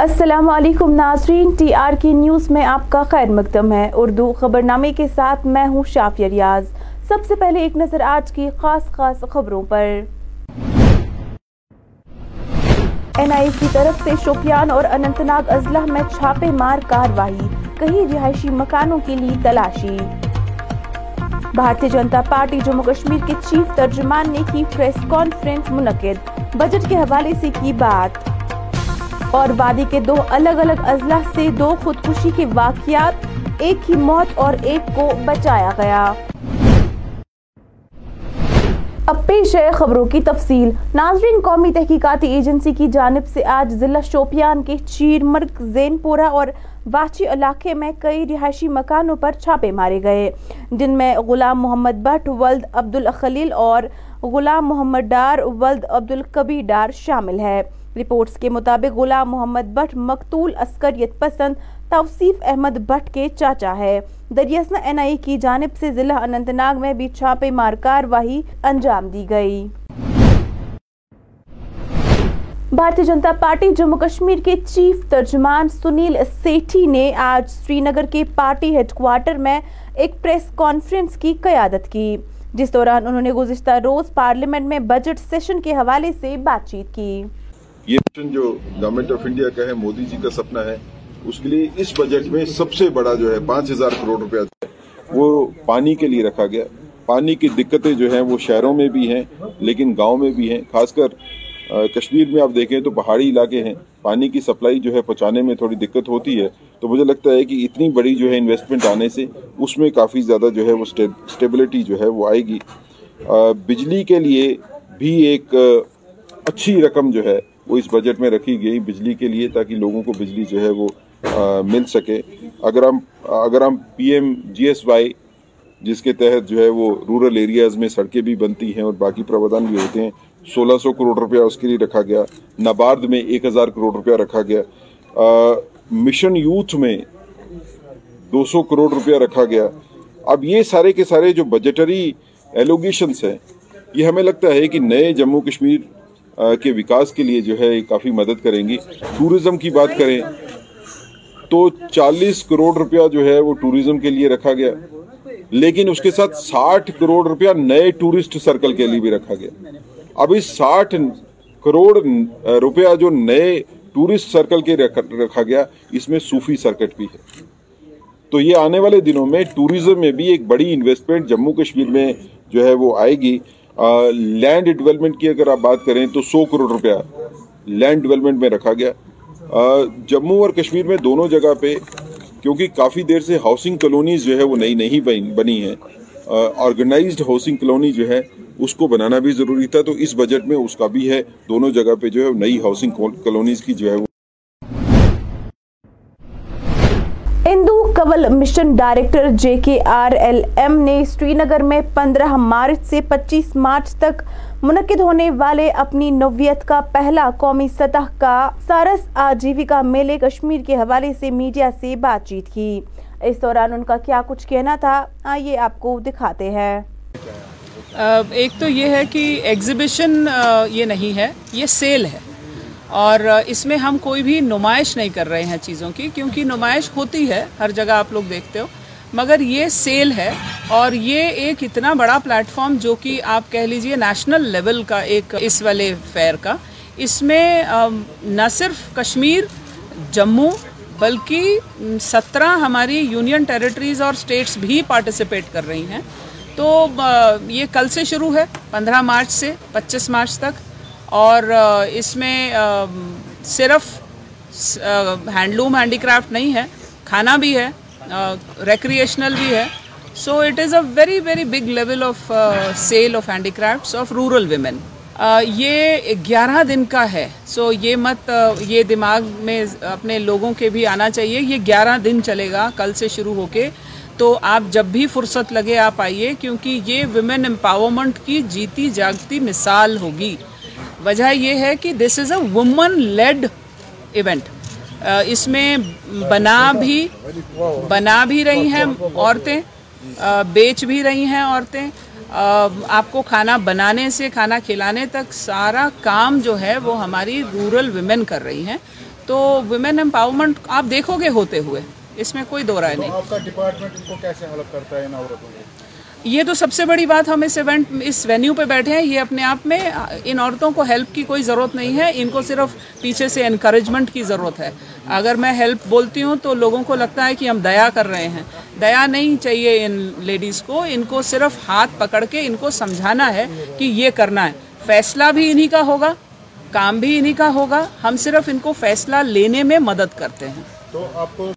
السلام علیکم ناظرین، ٹی آر کی نیوز میں آپ کا خیر مقدم ہے۔ اردو خبرنامے کے ساتھ میں ہوں شافیہ ریاض۔ سب سے پہلے ایک نظر آج کی خاص خاص خبروں پر۔ این آئی کی طرف سے شوپیان اور اننتناگ اضلاع میں چھاپے مار کاروائی کئی رہائشی مکانوں کے لیے تلاشی۔ بھارتی جنتا پارٹی جموں کشمیر کے چیف ترجمان نے کی پریس کانفرنس منعقد۔ بجٹ کے حوالے سے کی بات۔ اور وادی کے دو الگ الگ اضلاع سے دو خودکشی کے واقعات، ایک ہی موت اور ایک کو بچایا گیا۔ اب پیش ہے خبروں کی تفصیل۔ ناظرین، قومی تحقیقاتی ایجنسی کی جانب سے آج ضلع شوپیان کے چیر مرگ، زین پورہ اور واچی علاقے میں کئی رہائشی مکانوں پر چھاپے مارے گئے۔ جن میں غلام محمد بٹ، ولد عبد الخلیل اور غلام محمد ڈار، ولد عبدالقبی ڈار شامل ہے۔ رپورٹس کے مطابق غلام محمد بٹ مقتول عسکریت پسند توصیف احمد بٹ کے چاچا ہے۔ دریاسنا این آئی کی جانب سے ضلع اننتناگ میں بھی چھاپے مار کاروائی انجام دی گئی۔ بھارتی جنتا پارٹی جموں کشمیر کے چیف ترجمان سنیل سیٹھی نے آج سری نگر کے پارٹی ہیڈ کوارٹر میں ایک پریس کانفرنس کی قیادت کی۔ جس دوران انہوں نے گزشتہ روز پارلیمنٹ میں بجٹ سیشن کے حوالے سے بات چیت کی۔ یہ مشن جو گورنمنٹ آف انڈیا کا ہے، مودی جی کا سپنا ہے، اس کے لیے اس بجٹ میں سب سے بڑا جو ہے، پانچ ہزار کروڑ روپیہ جو ہے، وہ پانی کے لیے رکھا گیا۔ پانی کی دقتیں جو ہیں، وہ شہروں میں بھی ہیں، لیکن گاؤں میں بھی ہیں، خاص کر کشمیر میں آپ دیکھیں تو پہاڑی علاقے ہیں۔ پانی کی سپلائی جو ہے پہنچانے میں تھوڑی دقت ہوتی ہے۔ تو مجھے لگتا ہے کہ اتنی بڑی جو ہے انویسٹمنٹ آنے سے اس میں کافی زیادہ جو ہے وہ اسٹیبلٹی جو ہے وہ آئے گی۔ بجلی کے لیے بھی ایک اچھی رقم جو ہے وہ اس بجٹ میں رکھی گئی بجلی کے لیے تاکہ لوگوں کو بجلی جو ہے وہ مل سکے۔ اگر ہم اگر ہم P M G S Y جس کے تحت جو ہے وہ رورل ایریاز میں سڑکیں بھی بنتی ہیں اور باقی پروادان بھی ہوتے ہیں سولہ سو کروڑ روپیہ اس کے لیے رکھا گیا۔ نبارد میں ایک ہزار کروڑ روپیہ رکھا گیا۔ مشن یوتھ میں دو سو کروڑ روپیہ رکھا گیا۔ اب یہ سارے کے سارے جو بجٹری ایلوگیشنس ہیں، یہ ہمیں لگتا ہے کہ نئے جموں کشمیر کے وکاس کے لیے جو ہے کافی مدد کریں گی۔ ٹورزم کی بات کریں تو چالیس کروڑ روپیہ جو ہے، وہ ٹورزم کے لیے رکھا گیا۔ لیکن اس کے ساتھ ساٹھ کروڑ روپیہ نئے ٹورسٹ سرکل کے لیے بھی رکھا گیا۔ اب اس ساٹھ کروڑ روپیہ جو نئے ٹورسٹ سرکل کے رکھا گیا، اس میں صوفی سرکٹ بھی ہے۔ تو یہ آنے والے دنوں میں ٹورزم میں بھی ایک بڑی انویسٹمنٹ جموں کشمیر میں جو ہے وہ آئے گی۔ لینڈ ڈیولپمنٹ کی اگر آپ بات کریں تو سو کروڑ روپیہ لینڈ ڈیولپمنٹ میں رکھا گیا۔ جموں اور کشمیر میں دونوں جگہ پہ کیونکہ کافی دیر سے ہاؤسنگ کلونیز جو ہے وہ نئی نہیں بنی ہیں۔ آرگنائزڈ ہاؤسنگ کلونی جو ہے اس کو بنانا بھی ضروری تھا، تو اس بجٹ میں اس کا بھی ہے۔ دونوں جگہ پہ جو ہے نئی ہاؤسنگ کلونیز کی جو ہے ہندو کول مشن ڈائریکٹر جے کے آر ایل ایم نے سری نگر میں پندرہ مارچ سے پچیس مارچ تک منعقد ہونے والے اپنی نویت کا پہلا قومی سطح کا سارس آجیوکا میلے کشمیر کے حوالے سے میڈیا سے بات چیت کی۔ اس دوران ان کا کیا کچھ کہنا تھا، آئیے آپ کو دکھاتے ہیں۔ ایک تو یہ ہے کہ ایگزیبیشن یہ نہیں ہے، یہ سیل ہے۔ اور اس میں ہم کوئی بھی نمائش نہیں کر رہے ہیں چیزوں کی، کیونکہ نمائش ہوتی ہے، ہر جگہ آپ لوگ دیکھتے ہو۔ مگر یہ سیل ہے، اور یہ ایک اتنا بڑا پلیٹ فارم جو کہ آپ کہہ لیجیے نیشنل لیول کا ایک اس والے فیئر کا۔ اس میں نہ صرف کشمیر، جموں، بلکہ سترہ ہماری یونین ٹیریٹریز اور سٹیٹس بھی پارٹیسپیٹ کر رہی ہیں۔ تو یہ کل سے شروع ہے، پندرہ مارچ سے پچیس مارچ تک، اور اس میں صرف ہینڈلوم، ہینڈی کرافٹ نہیں ہے، کھانا بھی ہے ریکریشنل بھی ہے۔ So it is a very very big level of sale of handicrafts of rural women. یہ گیارہ دن کا ہے، سو یہ مت یہ دماغ میں اپنے لوگوں کے بھی آنا چاہیے، یہ گیارہ دن چلے گا کل سے شروع ہو کے۔ تو آپ جب بھی فرصت لگے آپ آئیے، کیونکہ یہ ویمن امپاورمنٹ کی جیتی جاگتی مثال ہوگی۔ وجہ یہ ہے کہ this is a woman led event اس میں بنا بھی بنا بھی رہی ہیں عورتیں بیچ بھی رہی ہیں عورتیں۔ آپ کو کھانا بنانے سے، کھانا کھلانے تک سارا کام جو ہے وہ ہماری رورل ویمن کر رہی ہیں۔ تو وومین امپاورمنٹ آپ دیکھو گے ہوتے ہوئے۔ اس میں کوئی دو رائے نہیں۔ آپ کا ڈپارٹمنٹ ان کو کیسے حلق کرتا ہے ان عورتوں کو؟ یہ تو سب سے بڑی بات ہم اس ایونٹ اس وینیو پہ بیٹھے ہیں یہ اپنے آپ میں ان عورتوں کو ہیلپ کی کوئی ضرورت نہیں ہے ان کو صرف پیچھے سے انکریجمنٹ کی ضرورت ہے۔ اگر میں ہیلپ بولتی ہوں تو لوگوں کو لگتا ہے کہ ہم دیا کر رہے ہیں۔ دیا نہیں چاہیے ان لیڈیز کو ان کو صرف ہاتھ پکڑ کے ان کو سمجھانا ہے کہ یہ کرنا ہے۔ فیصلہ بھی انہی کا ہوگا کام بھی انہی کا ہوگا۔ ہم صرف ان کو فیصلہ لینے میں مدد کرتے ہیں۔ تو آپ کو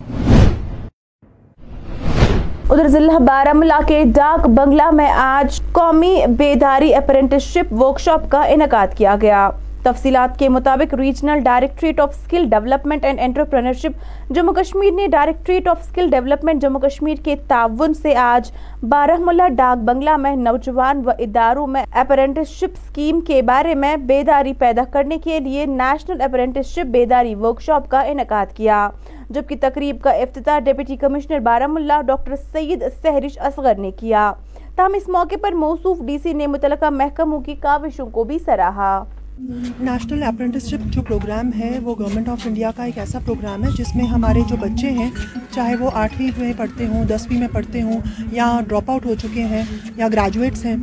ادھر ضلع بارہ کے ڈاک بنگلہ میں آج قومی بیداری اپرینٹسشپ ورکشاپ کا انعقاد کیا گیا۔ تفصیلات کے مطابق regional directorate of skill development and entrepreneurship Jammu Kashmir نے directorate of skill development Jammu Kashmir کے تعاون سے آج بارہ ملا ڈاک بنگلہ میں نوجوان و اداروں میں اپرینٹسشپ اسکیم کے بارے میں بیداری پیدا کرنے کے لیے نیشنل اپرینٹسشپ بیداری ورکشاپ کا انعقاد کیا۔ جبکہ تقریب کا افتتاح ڈیپٹی کمشنر بارہ ڈاکٹر سید سہرش اصغر نے کیا۔ تاہم، اس موقع پر موصوف ڈی سی نے متعلقہ محکموں کی کاوشوں کو بھی سراہا۔ نیشنل اپرینٹسشپ جو پروگرام ہے، وہ گورنمنٹ آف انڈیا کا ایک ایسا پروگرام ہے، جس میں ہمارے جو بچے ہیں، چاہے وہ آٹھویں میں پڑھتے ہوں، دسویں میں پڑھتے ہوں، یا ڈراپ آؤٹ ہو چکے ہیں، یا گریجویٹس ہیں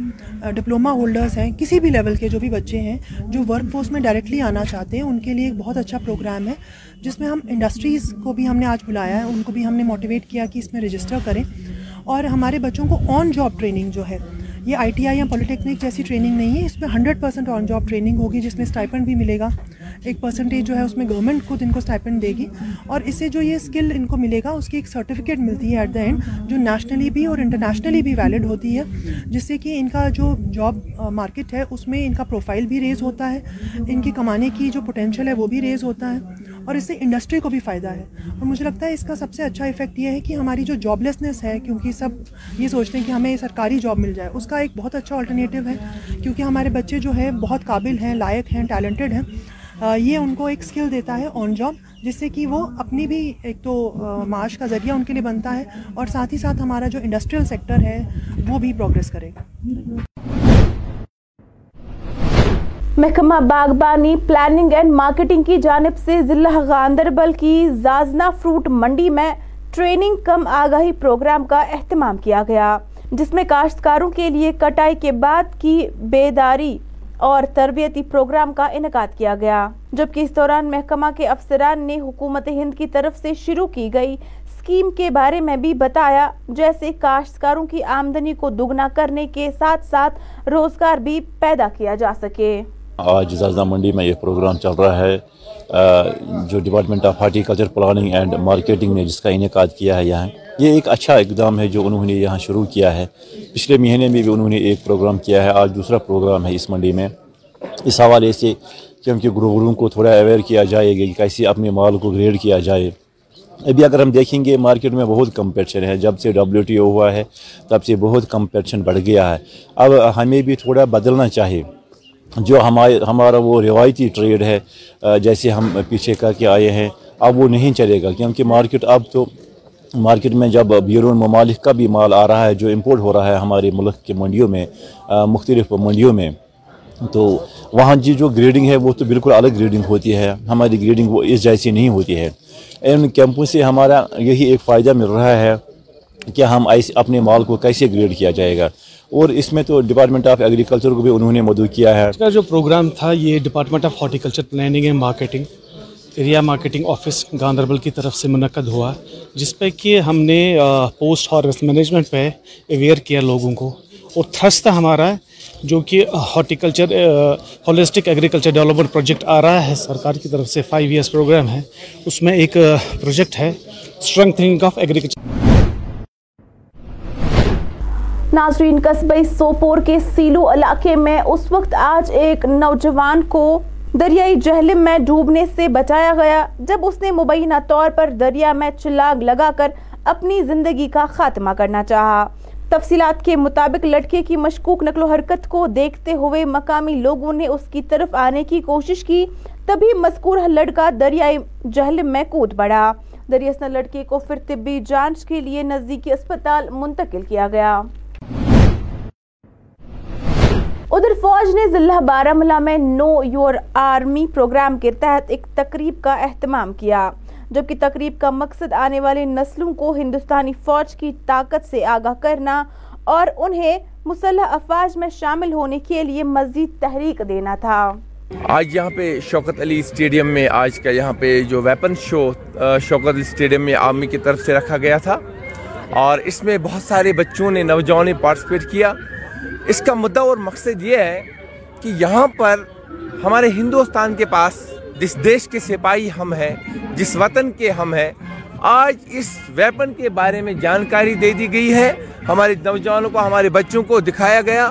ڈپلوما ہولڈرز ہیں، کسی بھی لیول کے جو بھی بچے ہیں، جو ورک فورس میں ڈائریکٹلی آنا چاہتے ہیں، ان کے لیے ایک بہت اچھا پروگرام ہے، جس میں ہم انڈسٹریز کو بھی ہم نے آج بلایا ہے، ان کو بھی ہم نے موٹیویٹ کیا کہ اس میں رجسٹر کریں اور ہمارے بچوں کو آن جاب ٹریننگ جو ہے یہ آئی ٹی آئی یا پولیٹیکنک جیسی ٹریننگ نہیں ہے، اس میں hundred percent on job training ہوگی، جس میں اسٹائپن بھی ملے گا۔ ایک پرسنٹیج جو ہے اس میں گورنمنٹ خود ان کو اسٹائپن دے گی۔ اور اس سے جو یہ اسکل ان کو ملے گا، اس کی ایک سرٹیفکیٹ ملتی ہے ایٹ دا اینڈ جو نیشنلی بھی اور انٹرنیشنلی بھی ویلڈ ہوتی ہے، جس سے کہ ان کا جو جاب مارکیٹ ہے، اس میں ان کا پروفائل بھی ریز ہوتا ہے۔ ان کی کمانے کی جو پوٹینشیل ہے وہ بھی ریز ہوتا ہے۔ اور اس سے انڈسٹری کو بھی فائدہ ہے۔ اور مجھے لگتا ہے اس کا سب سے اچھا افیکٹ یہ ہے کہ ہماری جو جاب لیسنیس ہے، کیونکہ سب یہ سوچتے ہیں کہ ہمیں سرکاری جاب مل جائے۔ اس کا ایک بہت اچھا آلٹرنیٹیو ہے، کیونکہ ہمارے بچے جو ہے بہت قابل ہیں، لائق ہیں ٹیلنٹڈ ہیں۔ یہ ان کو ایک اسکل دیتا ہے آن جاب جس سے کہ وہ اپنی بھی ایک تو معاش کا ذریعہ ان کے لیے بنتا ہے۔ اور ساتھ ہی ساتھ ہمارا جو انڈسٹریل سیکٹر ہے، وہ بھی پروگرس کرے گا۔ محکمہ باغبانی پلاننگ اینڈ مارکیٹنگ کی جانب سے ضلع گاندربل کی زازنا فروٹ منڈی میں ٹریننگ کم آگاہی پروگرام کا اہتمام کیا گیا، جس میں کاشتکاروں کے لیے کٹائی کے بعد کی بیداری اور تربیتی پروگرام کا انعقاد کیا گیا، جبکہ اس دوران محکمہ کے افسران نے حکومت ہند کی طرف سے شروع کی گئی اسکیم کے بارے میں بھی بتایا، جیسے کاشتکاروں کی آمدنی کو دگنا کرنے کے ساتھ ساتھ روزگار بھی پیدا کیا جا سکے۔ آج زازنا منڈی میں یہ پروگرام چل رہا ہے۔ جو department of horticulture planning and marketing نے جس کا انعقاد کیا ہے یہاں، یہ ایک اچھا اقدام ہے جو انہوں نے یہاں شروع کیا ہے۔ پچھلے مہینے میں بھی انہوں نے ایک پروگرام کیا ہے، آج دوسرا پروگرام ہے اس منڈی میں۔ اس حوالے سے کہ ان گروگروں کو تھوڑا اویئر کیا جائے گا کہ کیسے اپنے مال کو گریڈ کیا جائے۔ ابھی اگر ہم دیکھیں گے مارکیٹ میں بہت کمپٹیشن ہے۔ جب سے ڈبلیو ٹی او ہوا ہے، تب سے بہت کمپٹیشن بڑھ گیا ہے۔ اب ہمیں بھی تھوڑا بدلنا چاہیے۔ جو ہمارے ہمارا وہ روایتی ٹریڈ ہے جیسے ہم پیچھے کر کے آئے ہیں، اب وہ نہیں چلے گا، کیونکہ مارکیٹ اب تو مارکیٹ میں جب بیرون ممالک کا بھی مال آ رہا ہے، جو امپورٹ ہو رہا ہے ہمارے ملک کے منڈیوں میں مختلف منڈیوں میں، تو وہاں جی جو گریڈنگ ہے، وہ تو بالکل الگ گریڈنگ ہوتی ہے۔ ہماری گریڈنگ وہ اس جیسی نہیں ہوتی ہے۔ ان کیمپوں سے ہمارا یہی ایک فائدہ مل رہا ہے کہ ہم ایسے اپنے مال کو کیسے گریڈ کیا جائے گا۔ اور اس میں تو ڈپارٹمنٹ آف ایگریکلچر کو بھی انہوں نے مدعو کیا ہے۔ اس کا جو پروگرام تھا، یہ department of horticulture planning and marketing area marketing office Ganderbal کی طرف سے منعقد ہوا، جس پہ کہ ہم نے پوسٹ ہارویسٹ مینجمنٹ پہ اویئر کیا لوگوں کو۔ اور تھرس تھا ہمارا جو کہ horticulture holistic agriculture development project آ رہا ہے، سرکار کی طرف سے فائیو ایئرس پروگرام ہے، اس میں ایک پروجیکٹ ہے اسٹرنتھنگ آف ایگریکلچر ناظرین، قصبے سوپور کے سیلو علاقے میں اس وقت آج ایک نوجوان کو دریائی جہلم میں ڈوبنے سے بچایا گیا، جب اس نے مبینہ طور پر دریا میں چلاگ لگا کر اپنی زندگی کا خاتمہ کرنا چاہا۔ تفصیلات کے مطابق، لڑکے کی مشکوک نقل و حرکت کو دیکھتے ہوئے مقامی لوگوں نے اس کی طرف آنے کی کوشش کی، تبھی مذکور لڑکا دریائی جہلم میں کود پڑا دریاسنا لڑکے کو پھر طبی جانچ کے لیے نزدیکی اسپتال منتقل کیا گیا۔ ادھر فوج نے ضلع بارہ میں نو یور آرمی پروگرام کے تحت ایک تقریب کا اہتمام کیا، جبکہ تقریب کا مقصد آنے والی نسلوں کو ہندوستانی فوج کی طاقت سے آگاہ کرنا اور انہیں مسلح افواج میں شامل ہونے کے لیے مزید تحریک دینا تھا۔ آج یہاں پہ شوکت علی اسٹیڈیم میں آج کا یہاں پہ جو weapon show Shaukat Ali stadium میں آرمی کی طرف سے رکھا گیا تھا۔ اور اس میں بہت سارے بچوں نے، نوجوانوں نے پارٹیسپیٹ کیا۔ اس کا مدعا اور مقصد یہ ہے کہ یہاں پر ہمارے ہندوستان کے پاس جس دیش کے سپاہی ہم ہیں، جس وطن کے ہم ہیں، آج اس ویپن کے بارے میں جانکاری دے دی گئی ہے۔ ہمارے نوجوانوں کو، ہمارے بچوں کو دکھایا گیا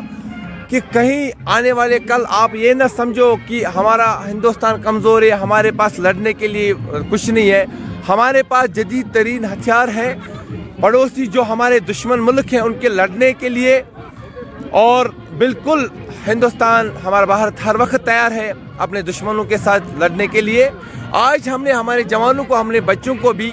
کہ کہیں آنے والے کل آپ یہ نہ سمجھو کہ ہمارا ہندوستان کمزور ہے، ہمارے پاس لڑنے کے لیے کچھ نہیں ہے۔ ہمارے پاس جدید ترین ہتھیار ہیں۔ پڑوسی جو ہمارے دشمن ملک ہیں، ان کے لڑنے کے لیے اور بالکل ہندوستان ہمارا بھارت ہر وقت تیار ہے اپنے دشمنوں کے ساتھ لڑنے کے لیے۔ آج ہم نے ہمارے جوانوں کو، ہم نے بچوں کو بھی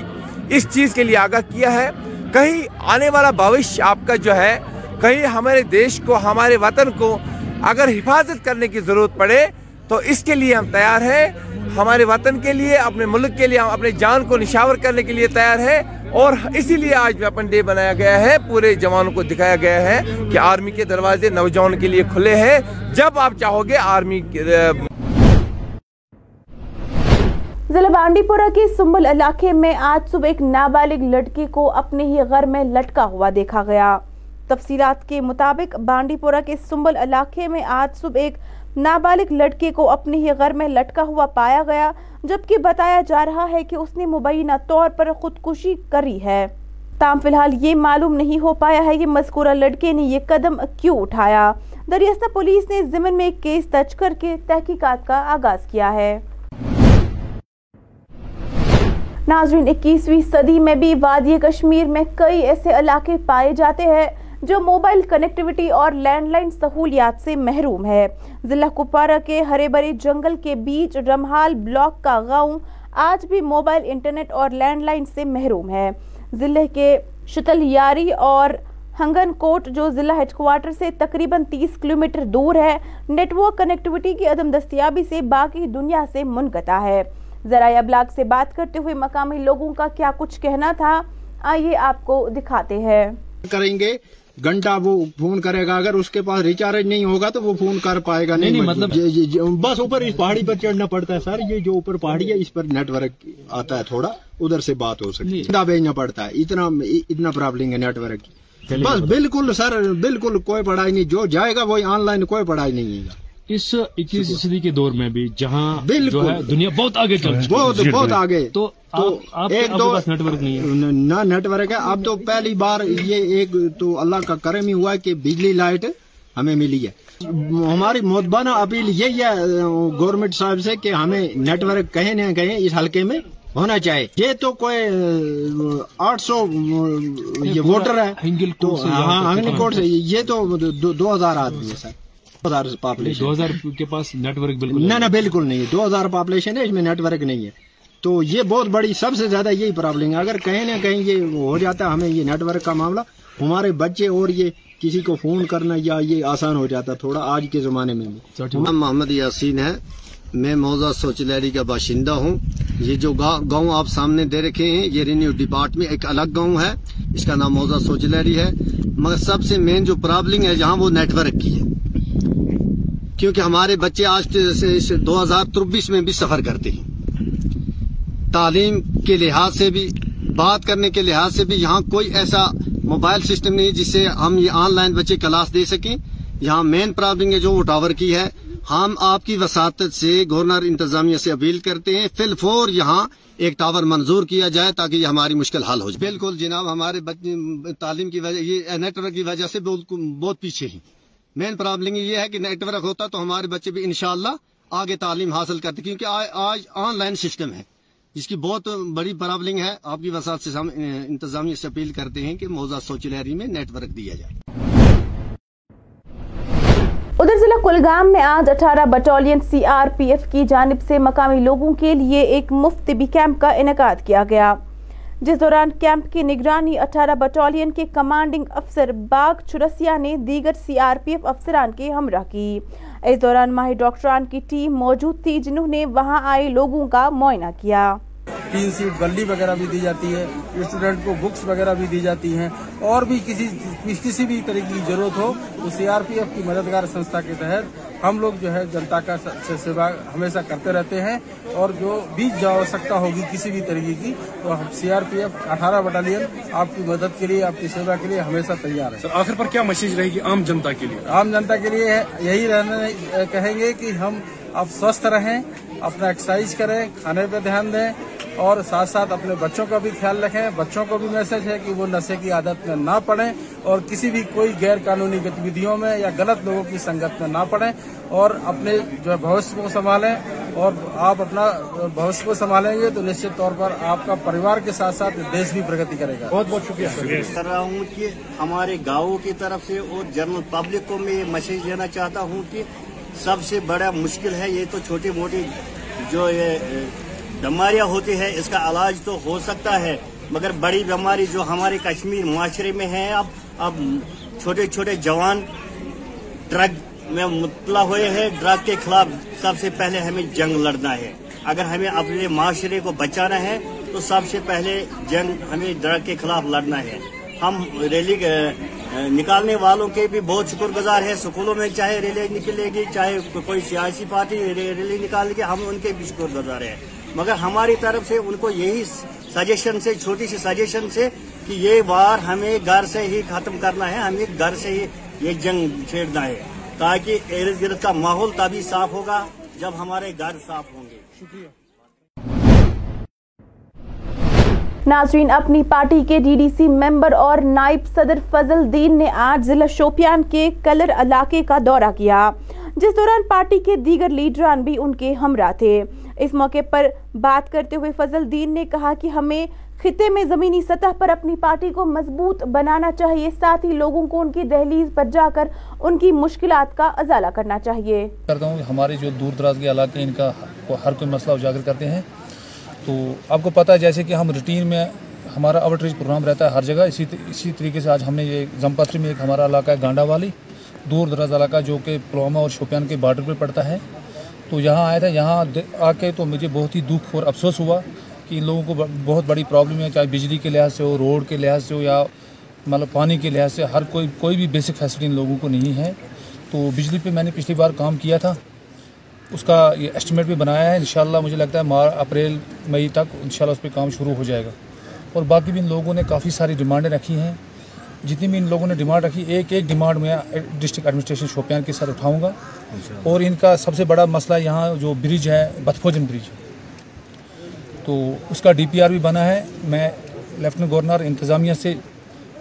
اس چیز کے لیے آگاہ کیا ہے۔ کہیں آنے والا بھوش آپ کا جو ہے، کہیں ہمارے دیش کو، ہمارے وطن کو اگر حفاظت کرنے کی ضرورت پڑے تو اس کے لیے ہم تیار ہیں۔ ہمارے وطن کے لیے، اپنے ملک کے لیے ہم اپنے جان کو نشاور کرنے کے لیے تیار ہیں۔ اور اسی لیے آج ویپن ڈے بنایا گیا ہے، پورے جوانوں کو دکھایا گیا ہے کہ آرمی کے دروازے نوجوان کے لیے کھلے ہیں۔ جب آپ چاہو گے آرمی ضلع بانڈی پورہ کے سنبل علاقے میں آج صبح ایک نابالغ لڑکی کو اپنے ہی گھر میں لٹکا ہوا دیکھا گیا۔ تفصیلات کے مطابق بانڈی پورہ کے سنبل علاقے میں آج صبح ایک نابالغ لڑکے کو اپنے ہی گھر میں لٹکا ہوا پایا گیا، جبکہ بتایا جا رہا ہے کہ اس نے مبینہ طور پر خودکشی کری ہے۔ تام فی الحال یہ معلوم نہیں ہو پایا ہے کہ مذکورہ لڑکے نے یہ قدم کیوں اٹھایا۔ دریاستہ پولیس نے زمن میں ایک کیس درج کر کے تحقیقات کا آغاز کیا ہے۔ ناظرین، اکیسویں صدی میں بھی وادی کشمیر میں کئی ایسے علاقے پائے جاتے ہیں جو موبائل کنیکٹیوٹی اور لینڈ لائن سہولیات سے محروم ہے۔ ضلع کپارہ کے ہرے بھرے جنگل کے بیچ رمحال بلاک کا گاؤں آج بھی موبائل انٹرنیٹ اور لینڈ لائن سے محروم ہے۔ ضلع کے شتل یاری اور ہنگن کوٹ جو ضلع ہیڈ کوارٹر سے تقریباً تیس کلومیٹر دور ہے، نیٹ ورک کنیکٹیوٹی کی عدم دستیابی سے باقی دنیا سے منقطع ہے۔ ذرائع ابلاغ سے بات کرتے ہوئے مقامی لوگوں کا کیا کچھ کہنا تھا، آئیے آپ کو دکھاتے ہیں۔ کریں گے۔ گھنٹہ وہ فون کرے گا اگر اس کے پاس ریچارج نہیں ہوگا تو وہ فون کر پائے گا نہیں مطلب بس اوپر اس پہاڑی پر چڑھنا پڑتا ہے سر یہ جو اوپر پہاڑی ہے اس پر نیٹ ورک آتا ہے تھوڑا ادھر سے بات ہو سکتی ہے۔ بھیجنا پڑتا ہے اتنا اتنا پرابلم ہے نیٹ ورک کی بس بالکل سر بالکل کوئی پڑھائی نہیں جو جائے گا وہی آن لائن کوئی پڑھائی نہیں ہے۔ اس اکیس صدی کے دور میں بھی جہاں بالکل۔ دنیا بہت آگے چل بہت بہت آگے۔ تو ایک تو نیٹ ورک نہیں ہے۔ نہ نیٹ ورک ہے۔ اب تو پہلی بار یہ ایک تو اللہ کا کرم ہی ہوا ہے کہ بجلی لائٹ ہمیں ملی ہے۔ ہماری متبانہ اپیل یہی ہے گورنمنٹ صاحب سے کہ ہمیں نیٹ ورک کہیں نہ کہیں اس حلقے میں ہونا چاہیے۔ یہ تو کوئی آٹھ سو یہ ووٹر ہے۔ ہاں ہنگل کوٹ سے۔ یہ تو دو ہزار آدمی ہے سر۔ ہزار پاپولیشن دو ہزار کے پاس نیٹ ورک بالکل نہ بالکل نہیں دو ہزار پاپولیشن ہے اس میں نیٹ ورک نہیں ہے۔ تو یہ بہت بڑی سب سے زیادہ یہی پرابلم ہے۔ اگر کہیں نہ کہیں یہ ہو جاتا ہمیں یہ نیٹ ورک کا معاملہ ہمارے بچے اور یہ کسی کو فون کرنا یا یہ آسان ہو جاتا تھوڑا آج کے زمانے میں بھی۔ محمد یاسین ہے میں موزہ سوچلیری کا باشندہ ہوں۔ یہ جو گاؤں آپ سامنے دے رکھے ہیں یہ رینیو ڈپارٹ میں ایک الگ گاؤں ہے۔ اس کا نام موزہ سوچلیری ہے۔ مگر سب سے مین جو پرابلم ہے جہاں وہ نیٹ ورک کی ہے۔ کیونکہ ہمارے بچے آج دو ہزار چوبیس میں بھی سفر کرتے ہیں۔ تعلیم کے لحاظ سے بھی، بات کرنے کے لحاظ سے بھی یہاں کوئی ایسا موبائل سسٹم نہیں جس سے ہم یہ آن لائن بچے کلاس دے سکیں۔ یہاں مین پرابلم ہے جو وہ ٹاور کی ہے، ہم آپ کی وساطت سے گورنر انتظامیہ سے اپیل کرتے ہیں، فل فور یہاں ایک ٹاور منظور کیا جائے تاکہ یہ ہماری مشکل حل ہو جائے۔ بالکل جناب، ہمارے تعلیم کی وجہ، یہ نیٹ ورک کی وجہ سے بہت پیچھے ہیں۔ مین پرابلم یہ ہے کہ نیٹ ورک ہوتا تو ہمارے بچے بھی انشاءاللہ آگے تعلیم حاصل کرتے کیونکہ آج آن لائن سسٹم ہے۔ جس کی بہت بڑی پرابلم ہے۔ آپ کی وساط سے ہم انتظامیہ سے اپیل کرتے ہیں کہ موزہ سوچلہری میں نیٹ ورک دیا جائے۔ ادھر ضلع کلگام میں آج اٹھارہ battalion C R P F کی جانب سے مقامی لوگوں کے لیے ایک مفت طبی کیمپ کا انعقاد کیا گیا۔ جس دوران کیمپ کی نگرانی اٹھارہ بٹالین کے کمانڈنگ افسر باغ چرسیا نے دیگر سی آر پی ایف افسران کے ہمراہ کی۔ اس دوران ماہر ڈاکٹران کی ٹیم موجود تھی جنہوں نے وہاں آئے لوگوں کا معائنہ کیا۔ تین سیٹ بلی وغیرہ بھی دی جاتی ہے، اسٹوڈنٹ کو بکس وغیرہ بھی دی جاتی ہیں۔ اور بھی کسی کسی بھی طرح کی ضرورت ہو تو سی آر پی ایف کی مددگار سنستھا کے تحت ہم لوگ جو ہے جنتا کا سیوا ہمیشہ کرتے رہتے ہیں اور جو بھی جا سکتا ہوگی کسی بھی طریقے کی تو سی آر پی ایف اٹھارہ بٹالین آپ کی مدد کے لیے آپ کی سیوا کے لیے ہمیشہ تیار ہے سر آخر پر کیا میسج رہے گی عام جنتا کے لیے؟ عام جنتا کے لیے یہی رہنے کہیں گے کہ ہم اب سوستھ رہیں اپنا ایکسرسائز کریں کھانے پہ دھیان دیں اور ساتھ ساتھ اپنے بچوں کا بھی خیال رکھیں۔ بچوں کو بھی میسج ہے کہ وہ نشے کی عادت میں نہ پڑیں۔ اور کسی بھی کوئی غیر قانونی گتیویدھیوں میں یا غلط لوگوں کی سنگت میں نہ پڑیں اور اپنے جو ہے بھوشیہ کو سنبھالیں اور آپ اپنا بھوشیہ کو سنبھالیں گے تو نشچت طور پر آپ کا پریوار کے ساتھ ساتھ دیش بھی پرگتی کرے گا۔ بہت بہت شکریہ کر رہا ہوں کہ ہمارے گاؤں کی طرف سے اور جنرل پبلک کو میں یہ میسج دینا چاہتا ہوں کہ سب سے بڑا مشکل ہے یہ تو چھوٹی موٹی جو یہ بیماریاں ہوتی ہے اس کا علاج تو ہو سکتا ہے۔ مگر بڑی بیماری جو ہمارے کشمیر معاشرے میں ہے، اب اب چھوٹے چھوٹے جوان ڈرگ میں مطلع ہوئے ہیں۔ ڈرگ کے خلاف سب سے پہلے ہمیں جنگ لڑنا ہے۔ اگر ہمیں اپنے معاشرے کو بچانا ہے، تو سب سے پہلے جنگ ہمیں ڈرگ کے خلاف لڑنا ہے۔ ہم ریلی نکالنے والوں کے بھی بہت شکر گزار ہے اسکولوں میں چاہے ریلی نکلے گی، چاہے کوئی سیاسی پارٹی ریلی نکال گی ہم ان کے بھی شکر گزار ہیں۔ مگر ہماری طرف سے ان کو یہی سجیشن سے چھوٹی سی سجیشن سے کہ یہ وار ہمیں گھر سے ہی ختم کرنا ہے ہمیں گھر سے ہی یہ جنگ چھیڑنا ہے تاکہ ارد گرد کا ماحول تبھی صاف ہوگا جب ہمارے گھر صاف ہوں گے شکریہ ناظرین اپنی پارٹی کے ڈی ڈی سی ممبر اور نائب صدر فضل دین نے آج ضلع شوپیان کے کلر علاقے کا دورہ کیا جس دوران پارٹی کے دیگر لیڈران بھی ان کے ہمراہ تھے اس موقع پر بات کرتے ہوئے فضل دین نے کہا کہ ہمیں خطے میں زمینی سطح پر اپنی پارٹی کو مضبوط بنانا چاہیے، ساتھ ہی لوگوں کو ان کی دہلیز پر جا کر ان کی مشکلات کا ازالہ کرنا چاہیے۔ کرتا ہوں ہمارے جو دور دراز کے علاقے ان کا ہر کوئی مسئلہ اجاگر کرتے ہیں۔ تو آپ کو پتہ ہے، جیسے کہ ہم روٹین میں ہمارا آؤٹ ریچ پروگرام رہتا ہے ہر جگہ، اسی اسی طریقے سے آج ہم نے یہ زمپتری میں ایک ہمارا علاقہ ہے گانڈا والی دور دراز علاقہ جو کہ پلوامہ اور شوپیان کے بارڈر پہ پڑتا ہے۔ تو یہاں آیا تھا، یہاں آ کے تو مجھے بہت ہی دکھ اور افسوس ہوا کہ ان لوگوں کو بہت بڑی پرابلم ہے، چاہے بجلی کے لحاظ سے ہو روڈ کے لحاظ سے ہو یا مطلب پانی کے لحاظ سے، ہر کوئی کوئی بھی بیسک فیسلٹی ان لوگوں کو نہیں ہے۔ تو بجلی پہ میں نے پچھلی بار کام کیا تھا۔ اس کا یہ اسٹیمیٹ بھی بنایا ہے۔ انشاءاللہ مجھے لگتا ہے مار، اپریل، مئی تک انشاءاللہ اس پہ کام شروع ہو جائے گا۔ اور باقی بھی ان لوگوں نے کافی ساری ڈیمانڈیں رکھی ہیں۔ جتنی بھی ان لوگوں نے ڈیمانڈ رکھی، ایک ایک ڈیمانڈ میں ڈسٹرکٹ ایڈمنسٹریشن شوپیان کے ساتھ اٹھاؤں گا۔ اور ان کا سب سے بڑا مسئلہ یہاں جو برج ہے بتفوجن برج تو اس کا ڈی پی آر بھی بنا ہے۔ میں لیفٹنٹ گورنر انتظامیہ سے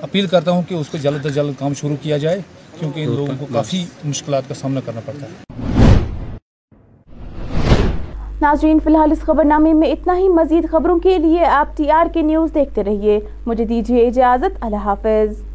اپیل کرتا ہوں کہ اس کو جلد از جلد کام شروع کیا جائے کیونکہ ان لوگوں کو کافی مشکلات کا سامنا کرنا پڑتا ہے۔ ناظرین فی الحال اس خبر نامے میں اتنا ہی۔ مزید خبروں کے لیے آپ ٹی آر کے نیوز دیکھتے رہیے۔ مجھے دیجیے اجازت۔ اللہ حافظ۔